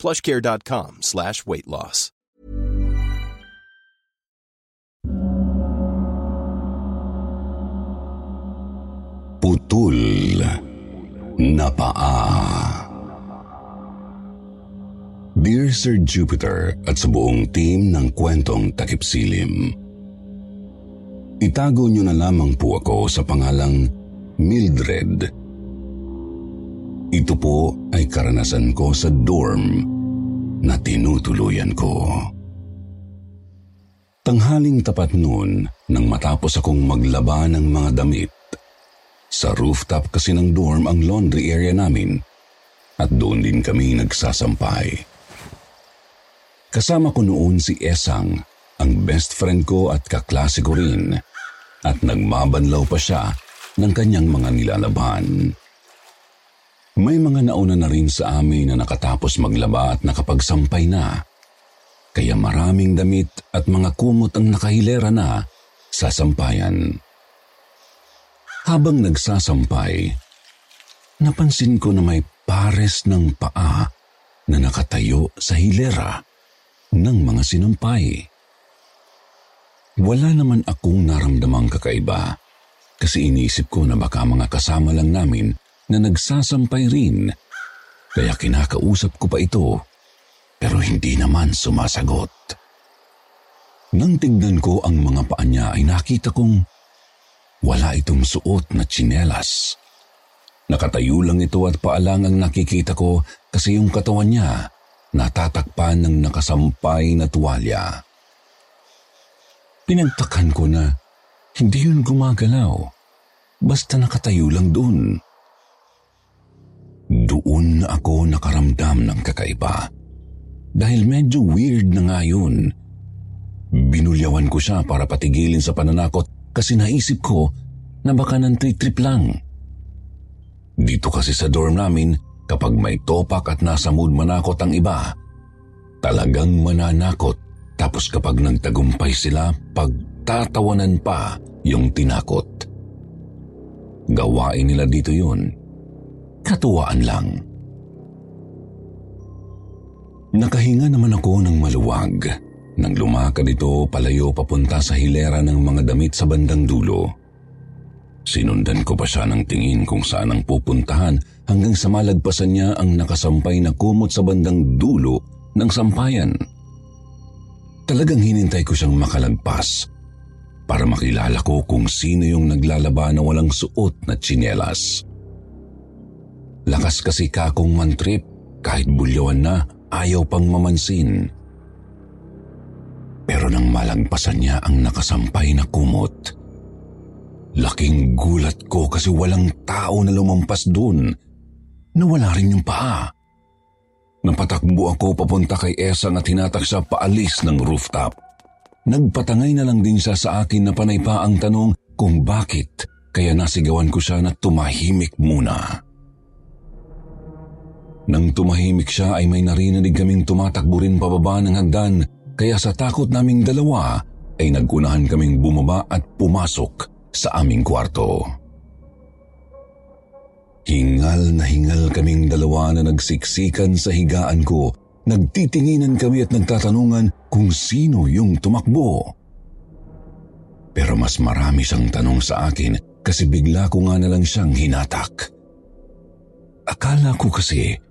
plushcare.com slash weight loss. Putol na paa. Dear Sir Jupiter at sa buong team ng kwentong takip silim. Itago niyo na lamang po ako sa pangalang Mildred. Ito po ay karanasan ko sa dorm na tinutuluyan ko. Tanghaling tapat noon nang matapos akong maglaba ng mga damit. Sa rooftop kasi ng dorm ang laundry area namin at doon din kami nagsasampay. Kasama ko noon si Esang, ang best friend ko at kaklase ko rin at nagmabanlaw pa siya ng kanyang mga nilalaban. May mga nauna na rin sa amin na nakatapos maglaba at nakapagsampay na, kaya maraming damit at mga kumot ang nakahilera na sa sampayan. Habang nagsasampay, napansin ko na may pares ng paa na nakatayo sa hilera ng mga sinumpay. Wala naman akong naramdamang kakaiba kasi iniisip ko na baka mga kasama lang namin na nagsasampay rin kaya kinakausap ko pa ito pero hindi naman sumasagot. Nang tignan ko ang mga paa niya ay nakita kong wala itong suot na tsinelas. Nakatayo lang ito at paalang ang nakikita ko kasi yung katawan niya natatakpan ng nakasampay na tuwalya. Pinagtakan ko na hindi yun gumagalaw. Basta nakatayo lang doon. Doon ako nakaramdam ng kakaiba. Dahil medyo weird na nga yun. Binulyawan ko siya para patigilin sa pananakot kasi naisip ko na baka ng trip-trip lang. Dito kasi sa dorm namin, kapag may topak at nasa mood manakot ang iba, talagang mananakot tapos kapag nagtagumpay sila, pagtatawanan pa yung tinakot. Gawain nila dito yun. Katuwaan lang. Nakahinga naman ako ng maluwag nang lumakad ito palayo papunta sa hilera ng mga damit sa bandang dulo. Sinundan ko pa siya ng tingin kung saan ang pupuntahan hanggang sa malagpasan niya ang nakasampay na kumot sa bandang dulo ng sampayan. Talagang hinintay ko siyang makalagpas para makilala ko kung sino yung naglalaba na walang suot na tsinelas. Lakas kasi kakong mantrip kahit bulyawan na ayaw pang mamansin. Pero nang malagpasan niya ang nakasampay na kumot, laking gulat ko kasi walang tao na lumampas doon na wala rin yung paa. Napatakbo ako papunta kay Esang at hinatak siya paalis ng rooftop. Nagpatangay na lang din siya sa akin na panay pa ang tanong kung bakit kaya nasigawan ko siya na tumahimik muna. Nang tumahimik siya ay may narinig kaming tumatakbo rin pababa ng hagdan kaya sa takot naming dalawa ay nagkunahan kaming bumaba at pumasok sa aming kwarto. Hingal na hingal kaming dalawa na nagsiksikan sa higaan ko. Nagtitinginan kami at nagtatanungan kung sino yung tumakbo. Pero mas marami siyang tanong sa akin kasi bigla ko nga nalang siyang hinatak. Akala ko kasi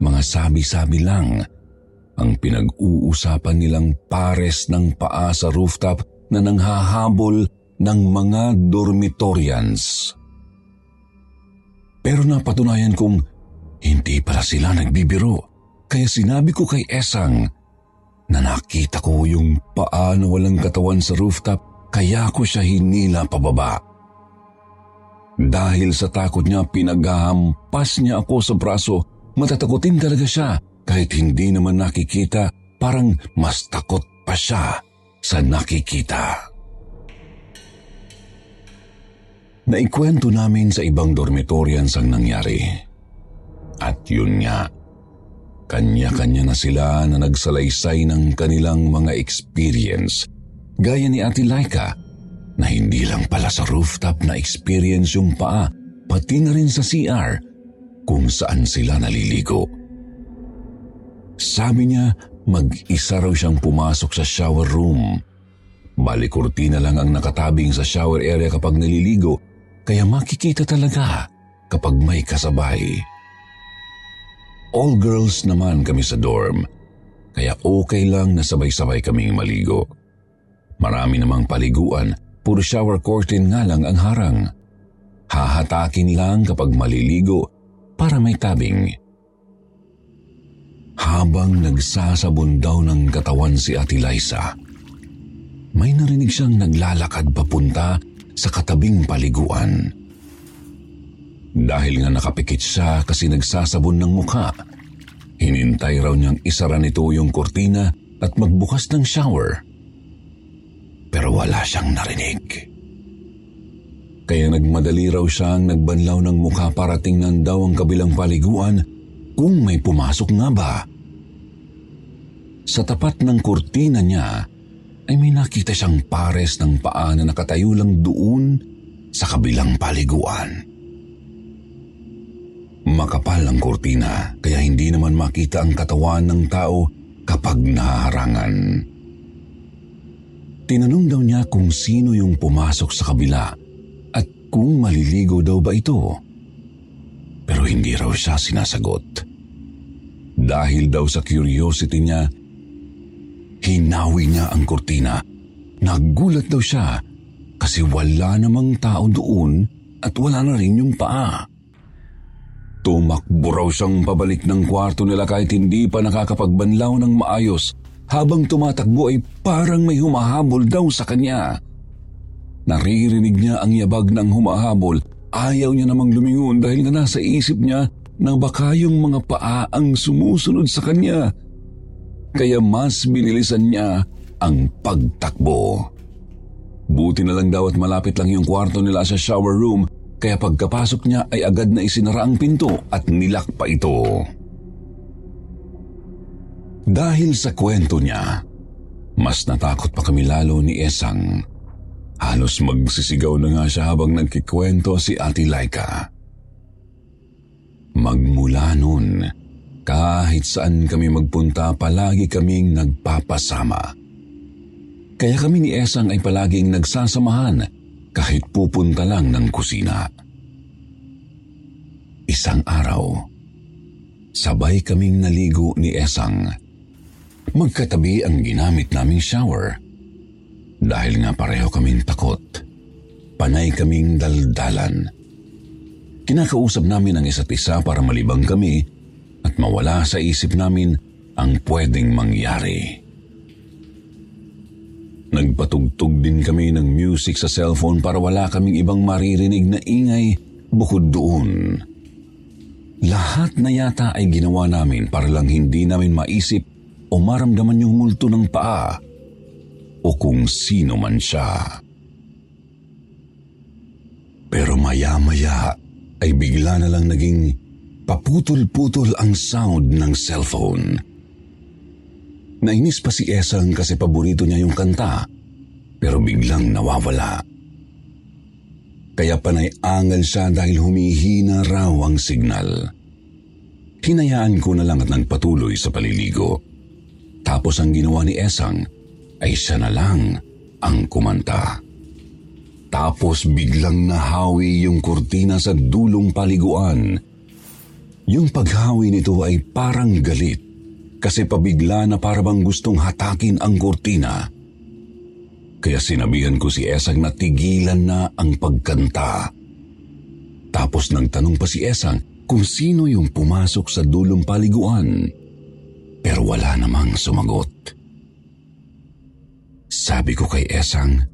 mga sabi-sabi lang ang pinag-uusapan nilang pares ng paa sa rooftop na nanghahabol ng mga dormitorians. Pero napatunayan kong hindi pala sila nagbibiro. Kaya sinabi ko kay Esang na nakita ko yung paa na walang katawan sa rooftop kaya ko siya hinila pababa. Dahil sa takot niya pinaghahampas niya ako sa braso, matatakotin talaga siya kahit hindi naman nakikita parang mas takot pa siya sa nakikita. Naikwento namin sa ibang dormitorians ang nangyari. At yun nga, kanya-kanya na sila na nagsalaysay ng kanilang mga experience. Gaya ni Ate Laika, na hindi lang pala sa rooftop na experience yung paa, pati na rin sa CR kung saan sila naliligo. Sabi niya, mag-isa raw siyang pumasok sa shower room. Bali kurtina lang ang nakatabing sa shower area kapag naliligo kaya makikita talaga kapag may kasabay. All girls naman kami sa dorm, kaya okay lang na sabay-sabay kaming maligo. Marami namang paliguan, puro shower curtain nga lang ang harang. Hahatakin lang kapag maliligo para may tabing. Habang nagsasabon daw ng katawan si Ate Liza, may narinig siyang naglalakad papunta sa katabing paliguan. Dahil nga nakapikit siya kasi nagsasabon ng mukha, hinintay raw niyang isara nito yung kurtina at magbukas ng shower. Pero wala siyang narinig. Kaya nagmadali raw siyang nagbanlaw ng mukha para tingnan daw ang kabilang paliguan kung may pumasok nga ba. Sa tapat ng kurtina niya ay may nakita siyang pares ng paa na nakatayo lang doon sa kabilang paliguan. Makapal ang kurtina kaya hindi naman makita ang katawan ng tao kapag naharangan. Tinanong daw niya kung sino yung pumasok sa kabila kung maliligo daw ba ito. Pero hindi raw siya sinasagot. Dahil daw sa curiosity niya, Hinawi niya ang kurtina. Nagulat daw siya kasi wala namang tao doon at wala na rin yung paa. Tumakbo raw siyang pabalik ng kwarto nila kahit hindi pa nakakapagbanlaw ng maayos. Habang tumatakbo ay parang may humahabol daw sa kanya. Naririnig niya ang yabag ng humahabol. Ayaw niya namang lumingon dahil na nasa isip niya na baka yung mga paa ang sumusunod sa kanya kaya mas binilisan niya ang pagtakbo. Buti na lang daw at malapit lang yung kwarto nila sa shower room kaya pagkapasok niya ay agad na isinara ang pinto at nilak pa ito. Dahil sa kwento niya, mas natakot pa kami lalo ni Esang. Halos magsisigaw na nga siya habang nagkikwento si Ate Laika. Magmula noon, kahit saan kami magpunta, palagi kaming nagpapasama. Kaya kami ni Esang ay palaging nagsasamahan kahit pupunta lang ng kusina. Isang araw, sabay kaming naligo ni Esang. Magkatabi ang ginamit naming shower. Dahil nga pareho kaming takot, panay kaming daldalan. Kinakausap namin ang isa't isa para malibang kami at mawala sa isip namin ang pwedeng mangyari. Nagpatugtog din kami ng music sa cellphone para wala kaming ibang maririnig na ingay bukod doon. Lahat na yata ay ginawa namin para lang hindi namin maisip o maramdaman yung multo ng paa o kung sino man siya. Pero maya-maya ay bigla na lang naging Paputol-putol ang sound ng cellphone. Nainis pa si Esang kasi paborito niya yung kanta, pero biglang nawawala. Kaya panay angal siya dahil humihina raw ang signal. Hinayaan ko na lang at nagpatuloy sa paliligo. Tapos ang ginawa ni Esang ay siya na lang ang kumanta. Tapos biglang nahawi yung kurtina sa dulong paliguan yung paghawi nito ay parang galit kasi pabigla na parabang gustong hatakin ang kurtina. Kaya sinabihan ko si Esang na tigilan na ang pagkanta. Tapos nang tanong pa si Esang kung sino yung pumasok sa dulong paliguan. Pero wala namang sumagot. Sabi ko kay Esang,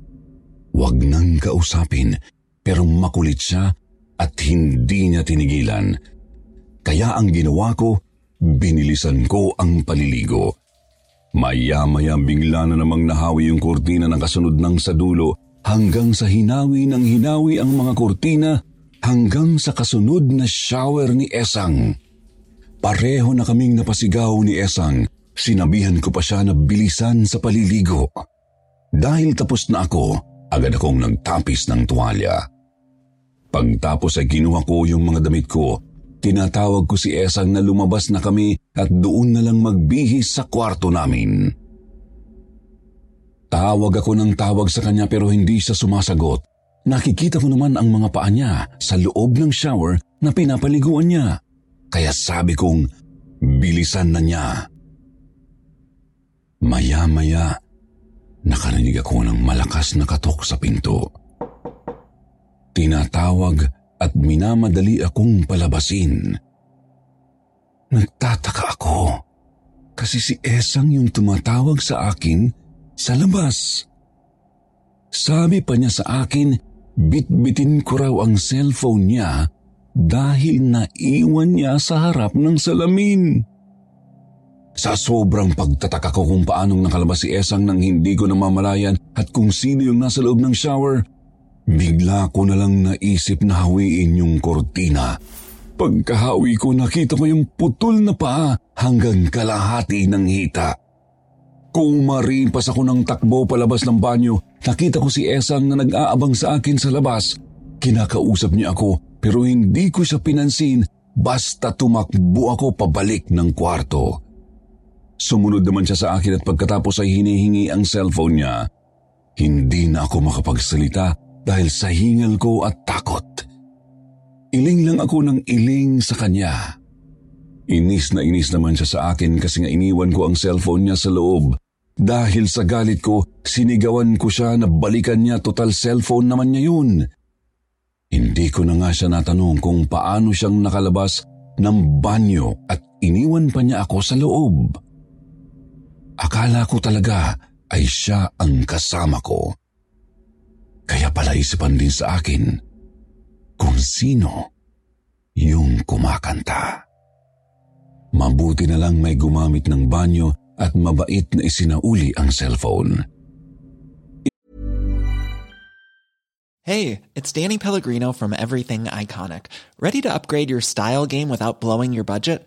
wag nang kausapin pero makulit siya at hindi niya tinigilan kaya ang ginawa ko, binilisan ko ang paliligo. Maya-maya bigla na namang nahawi yung kurtina ng kasunod ng sa dulo hanggang sa hinawi ng hinawi ang mga kurtina hanggang sa kasunod na shower ni Esang. Pareho na kaming napasigaw ni Esang. Sinabihan ko pa siya na bilisan sa paliligo. Dahil tapos na ako, agad akong nagtapis ng tuwalya. Pagtapos ay kinuha ko yung mga damit ko Tinatawag ko si Esang na lumabas na kami at doon na lang magbihis sa kwarto namin. Tawag ako ng tawag sa kanya pero hindi siya sumasagot. Nakikita ko naman ang mga paa niya sa loob ng shower na pinapaliguan niya. Kaya sabi kong, bilisan na niya. Maya-maya, nakarinig ako ng malakas na katok sa pinto. Tinatawag at minamadali akong palabasin. Nagtataka ako kasi si Esang yung tumatawag sa akin sa labas. Sabi pa niya sa akin, bitbitin ko raw ang cellphone niya dahil naiwan niya sa harap ng salamin. Sa sobrang pagtataka ko kung paanong nakalabas si Esang nang hindi ko namamalayan at kung sino yung nasa loob ng shower, Bigla ko na lang naisip na hawiin yung kortina. Pagkahawi ko nakita ko yung putol na paa hanggang kalahati ng hita. Kumarimpas ako ng takbo palabas ng banyo. Nakita ko si Esang na nag-aabang sa akin sa labas. Kinakausap niya ako pero hindi ko siya pinansin basta tumakbo ako pabalik ng kwarto. Sumunod naman siya sa akin at pagkatapos ay hinihingi ang cellphone niya. Hindi na ako makapagsalita dahil sa hingal ko at takot. Iling lang ako ng iling sa kanya. Inis na inis naman siya sa akin kasi nga iniwan ko ang cellphone niya sa loob. Dahil sa galit ko, sinigawan ko siya na balikan niya total cellphone naman niya yun. Hindi ko na nga siya natanong kung paano siyang nakalabas ng banyo at iniwan pa niya ako sa loob. Akala ko talaga ay siya ang kasama ko. Kaya pala isipan din sa akin kung sino yung kumakanta. Mabuti na lang may gumamit ng banyo at mabait na isinauli ang cellphone. Hey, it's Danny Pellegrino from Everything Iconic. Ready to upgrade your style game without blowing your budget?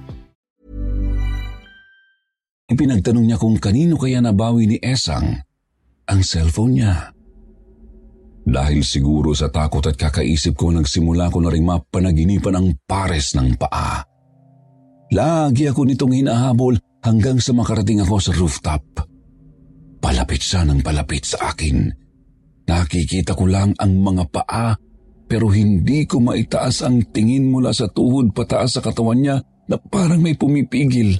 Ipinagtanong niya kung kanino kaya nabawi ni Esang ang cellphone niya. Dahil siguro sa takot at kakaisip ko nagsimula ko na rin mapanaginipan ang pares ng paa. Lagi ako nitong hinahabol hanggang sa makarating ako sa rooftop. Palapit siya ng palapit sa akin. Nakikita ko lang ang mga paa pero hindi ko maitaas ang tingin mula sa tuhod pataas sa katawan niya na parang may pumipigil.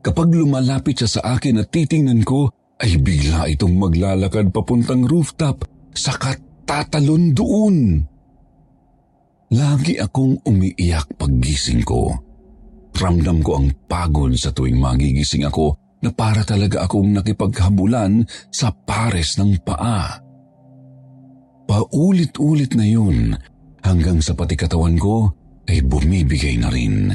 Kapag lumalapit siya sa akin at titingnan ko, ay bigla itong maglalakad papuntang rooftop sa kat tatalon doon. Lagi akong umiiyak paggising ko. Ramdam ko ang pagod sa tuwing magigising ako na para talaga akong nakipaghabulan sa pares ng paa. Paulit-ulit na yun hanggang sa pati katawan ko ay bumibigay na rin.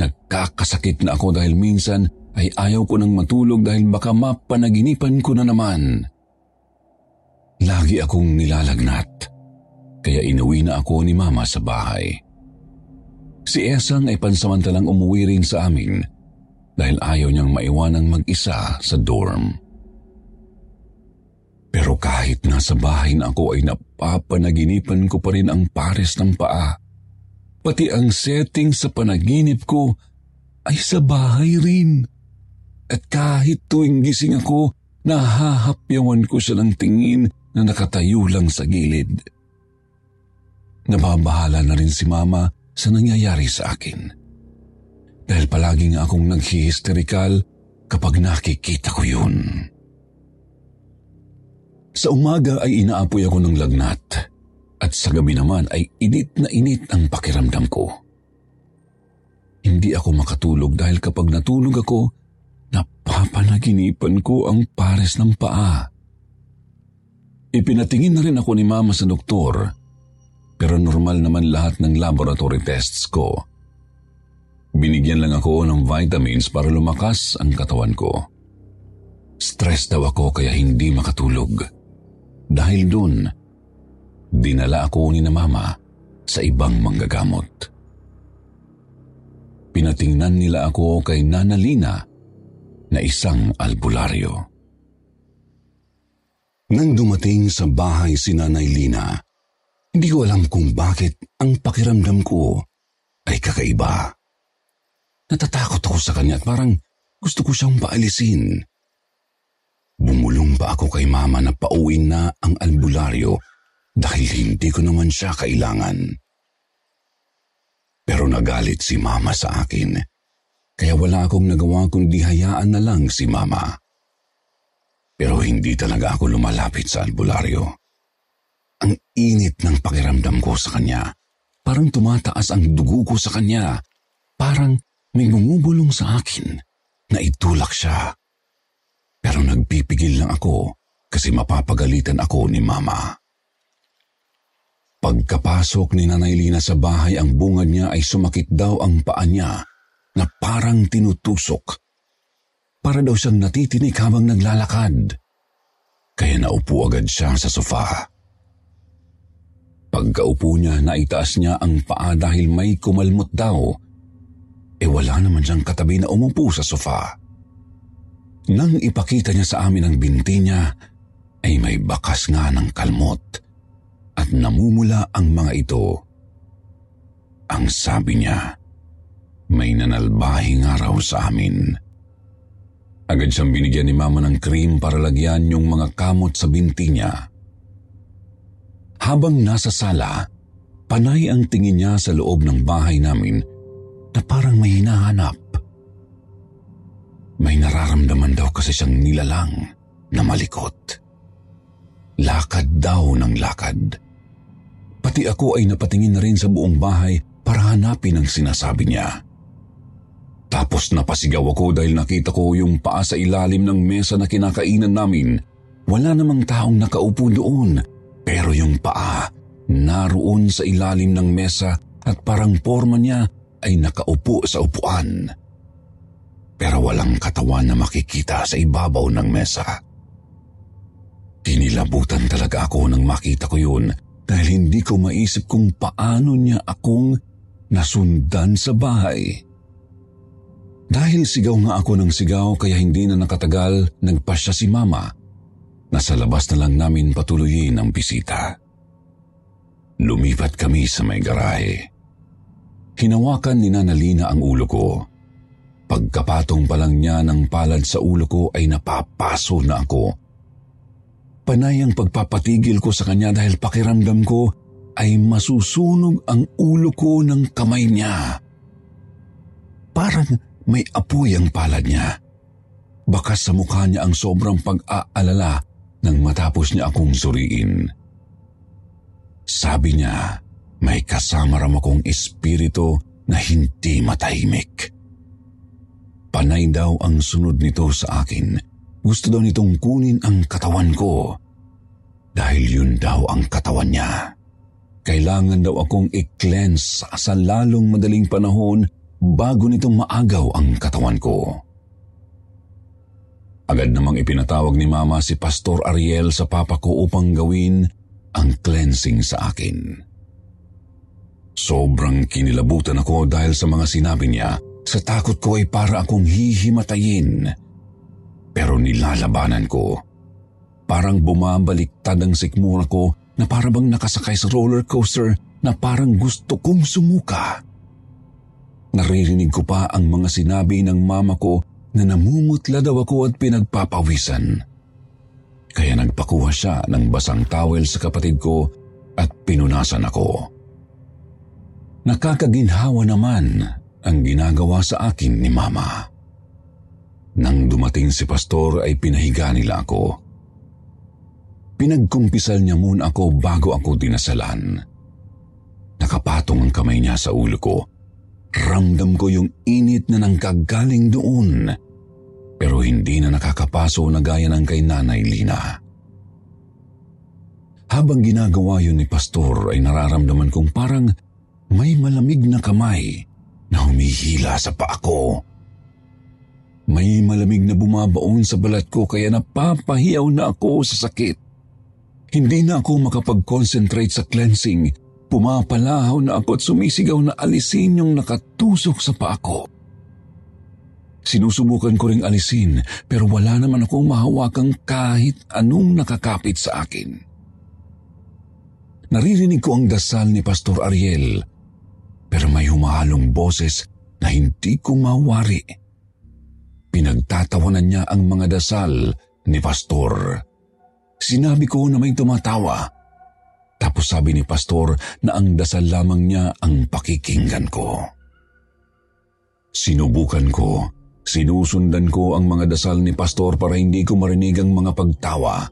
Nagkakasakit na ako dahil minsan ay ayaw ko nang matulog dahil baka mapanaginipan ko na naman. Lagi akong nilalagnat, kaya inuwi na ako ni Mama sa bahay. Si Esang ay pansamantalang umuwi rin sa amin dahil ayaw niyang maiwanang mag-isa sa dorm. Pero kahit nasa bahay na ako ay napapanaginipan ko pa rin ang pares ng paa. Pati ang setting sa panaginip ko ay sa bahay rin. At kahit tuwing gising ako, nahahapyawan ko siya ng tingin na nakatayo lang sa gilid. Nababahala na rin si mama sa nangyayari sa akin. Dahil palaging akong naghihisterikal kapag nakikita ko yun. Sa umaga ay inaapoy ako ng lagnat at sa gabi naman ay init na init ang pakiramdam ko. Hindi ako makatulog dahil kapag natulog ako, napapanaginipan ko ang pares ng paa. Ipinatingin na rin ako ni mama sa doktor, pero normal naman lahat ng laboratory tests ko. Binigyan lang ako ng vitamins para lumakas ang katawan ko. Stress daw ako kaya hindi makatulog. Dahil dun, dinala ako ni na mama sa ibang manggagamot. Pinatingnan nila ako kay Nana Lina na isang albularyo. Nang dumating sa bahay si Nanay Lina, hindi ko alam kung bakit ang pakiramdam ko ay kakaiba. Natatakot ako sa kanya at parang gusto ko siyang paalisin. Bumulong pa ako kay mama na pauwin na ang albularyo dahil hindi ko naman siya kailangan. Pero nagalit si mama sa akin, kaya wala akong nagawa kundi hayaan na lang si mama. Pero hindi talaga ako lumalapit sa albularyo. Ang init ng pakiramdam ko sa kanya. Parang tumataas ang dugo ko sa kanya. Parang may gumubulong sa akin na itulak siya. Pero nagpipigil lang ako kasi mapapagalitan ako ni Mama. Pagkapasok ni Nanay Lina sa bahay, ang bungad niya ay sumakit daw ang paa niya na parang tinutusok. Para daw siyang natitinik habang naglalakad. Kaya naupo agad siya sa sofa. Pagkaupo niya, naitaas niya ang paa dahil may kumalmot daw. E wala naman siyang katabi na umupo sa sofa. Nang ipakita niya sa amin ang binti niya, ay may bakas nga ng kalmot at namumula ang mga ito. Ang sabi niya, may nanalbahi nga raw sa amin. Agad siyang binigyan ni mama ng cream para lagyan yung mga kamot sa binti niya. Habang nasa sala, panay ang tingin niya sa loob ng bahay namin na parang may hinahanap. May nararamdaman daw kasi siyang nilalang na malikot. Lakad daw ng lakad. Pati ako ay napatingin na rin sa buong bahay para hanapin ang sinasabi niya. Tapos napasigaw ako dahil nakita ko yung paa sa ilalim ng mesa na kinakainan namin. Wala namang taong nakaupo doon, pero yung paa naroon sa ilalim ng mesa at parang forma niya ay nakaupo sa upuan pero walang katawan na makikita sa ibabaw ng mesa. Kinilabutan talaga ako nang makita ko yun dahil hindi ko maisip kung paano niya akong nasundan sa bahay. Dahil sigaw nga ako ng sigaw kaya hindi na nakatagal nagpasya si mama na sa labas na lang namin patuloyin ang bisita. Lumipat kami sa may garahe. Hinawakan ni Nanalina ang ulo ko Pagkapatong pa lang niya ng palad sa ulo ko ay napapaso na ako. Panay ang pagpapatigil ko sa kanya dahil pakiramdam ko ay masusunog ang ulo ko ng kamay niya. Parang may apoy ang palad niya. Bakas sa mukha niya ang sobrang pag-aalala nang matapos niya akong suriin. Sabi niya, may kasama ram akong espiritu na hindi matahimik. Panay daw ang sunod nito sa akin. Gusto daw nitong kunin ang katawan ko. Dahil yun daw ang katawan niya. Kailangan daw akong i-cleanse sa lalong madaling panahon bago nitong maagaw ang katawan ko. Agad namang ipinatawag ni Mama si Pastor Ariel sa papa ko upang gawin ang cleansing sa akin. Sobrang kinilabutan ako dahil sa mga sinabi niya sa takot ko ay para akong hihimatayin. Pero nilalabanan ko. parang bumabaliktad ang sikmura ko na parabang nakasakay sa roller coaster na parang gusto kong sumuka. Naririnig ko pa ang mga sinabi ng mama ko na namumutla daw ako at pinagpapawisan. Kaya nagpakuha siya ng basang towel sa kapatid ko at pinunasan ako. Nakakaginhawa naman ang ginagawa sa akin ni mama. Nang dumating si pastor ay pinahiga nila ako. Pinagkumpisal niya muna ako bago ako dinasalan. Nakapatong ang kamay niya sa ulo ko. Ramdam ko yung init na nanggagaling doon. Pero hindi na nakakapaso na gaya ng kay Nanay Lina. Habang ginagawa yun ni Pastor ay nararamdaman kong parang may malamig na kamay na humihila sa paa ko. May malamig na bumabaon sa balat ko kaya napapahiyaw na ako sa sakit. Hindi na ako makapag-concentrate sa cleansing. Pumapalahaw na ako at sumisigaw na alisin yung nakatusok sa paa ko. Sinusubukan ko ring alisin pero wala naman akong mahawakang kahit anong nakakapit sa akin. Naririnig ko ang dasal ni Pastor Ariel pero may humahalong boses na hindi ko mawari. Pinagtatawanan niya ang mga dasal ni Pastor. Sinabi ko na may tumatawa. Tapos sabi ni Pastor na ang dasal lamang niya ang pakikinggan ko. Sinubukan ko, sinusundan ko ang mga dasal ni Pastor para hindi ko marinig ang mga pagtawa.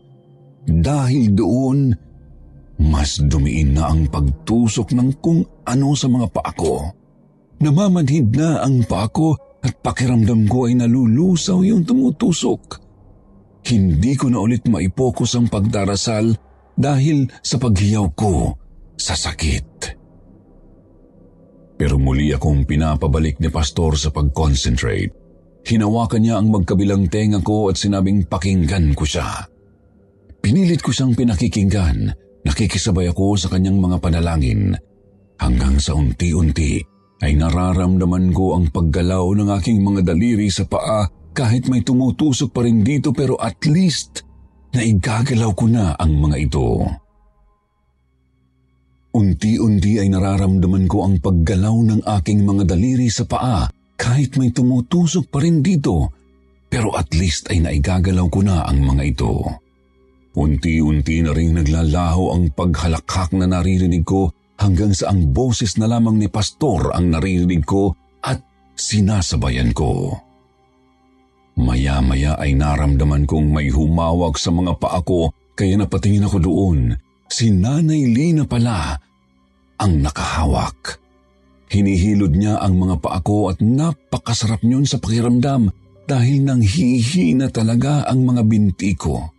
Dahil doon, mas dumiin na ang pagtusok ng kung ano sa mga paa ko. Namamanhid na ang paa ko at pakiramdam ko ay nalulusaw yung tumutusok. Hindi ko na ulit maipokus ang pagdarasal dahil sa paghiyaw ko sa sakit. Pero muli akong pinapabalik ni Pastor sa pag-concentrate. Hinawakan niya ang magkabilang tenga ko at sinabing pakinggan ko siya. Pinilit ko siyang pinakikinggan, nakikisabay ako sa kanyang mga panalangin hanggang sa unti-unti ay nararamdaman ko ang paggalaw ng aking mga daliri sa paa kahit may tumutusok pa rin dito pero at least na igagalaw ko na ang mga ito. Unti-unti ay nararamdaman ko ang paggalaw ng aking mga daliri sa paa kahit may tumutusok pa rin dito pero at least ay naigagalaw ko na ang mga ito. Unti-unti na rin naglalaho ang paghalakhak na naririnig ko hanggang sa ang boses na lamang ni Pastor ang naririnig ko at sinasabayan ko. Maya-maya ay naramdaman kong may humawak sa mga paa ko kaya napatingin ako doon. Si Nanay Lina pala ang nakahawak. Hinihilod niya ang mga paa ko at napakasarap niyon sa pakiramdam dahil nang hihina talaga ang mga binti ko.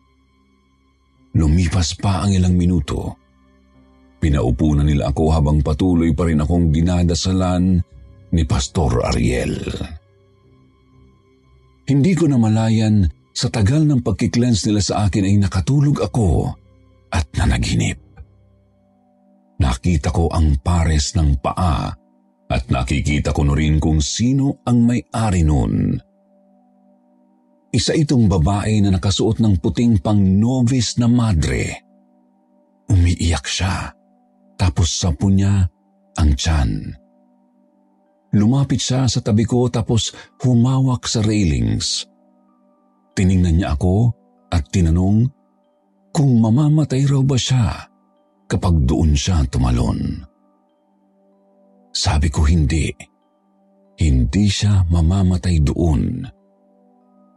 Lumipas pa ang ilang minuto Pinaupo na nila ako habang patuloy pa rin akong dinadasalan ni Pastor Ariel. Hindi ko namalayan sa tagal ng pagkiklens nila sa akin ay nakatulog ako at nanaginip. Nakita ko ang pares ng paa at nakikita ko na rin kung sino ang may-ari noon. Isa itong babae na nakasuot ng puting pang novice na madre. Umiiyak siya tapos sapo niya ang tiyan. Lumapit siya sa tabi ko tapos humawak sa railings. Tiningnan niya ako at tinanong kung mamamatay raw ba siya kapag doon siya tumalon. Sabi ko hindi. Hindi siya mamamatay doon.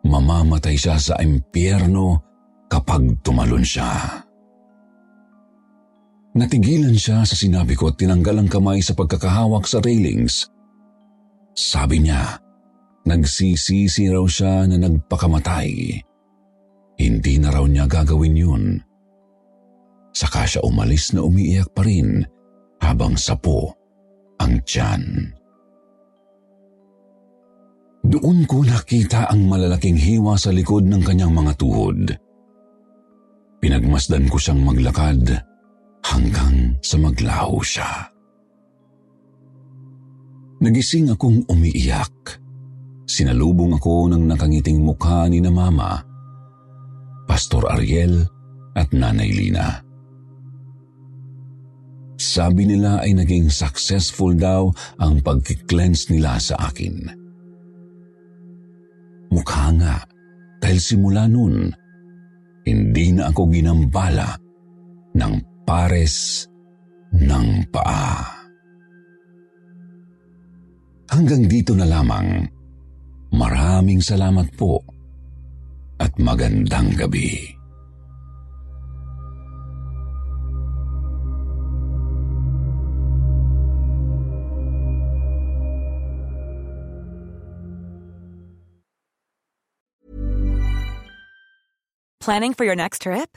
Mamamatay siya sa impyerno kapag tumalon siya. Natigilan siya sa sinabi ko at tinanggal ang kamay sa pagkakahawak sa railings. Sabi niya, nagsisisi raw siya na nagpakamatay. Hindi na raw niya gagawin yun. Saka siya umalis na umiiyak pa rin habang sapo ang tiyan. Doon ko nakita ang malalaking hiwa sa likod ng kanyang mga tuhod. Pinagmasdan ko siyang maglakad hanggang sa maglaho siya. Nagising akong umiiyak. Sinalubong ako ng nakangiting mukha ni na mama. Pastor Ariel at Nanay Lina. Sabi nila ay naging successful daw ang pagkiklens nila sa akin. Mukha nga, dahil simula nun, hindi na ako ginambala ng pares ng paa. Hanggang dito na lamang. Maraming salamat po at magandang gabi. Planning for your next trip?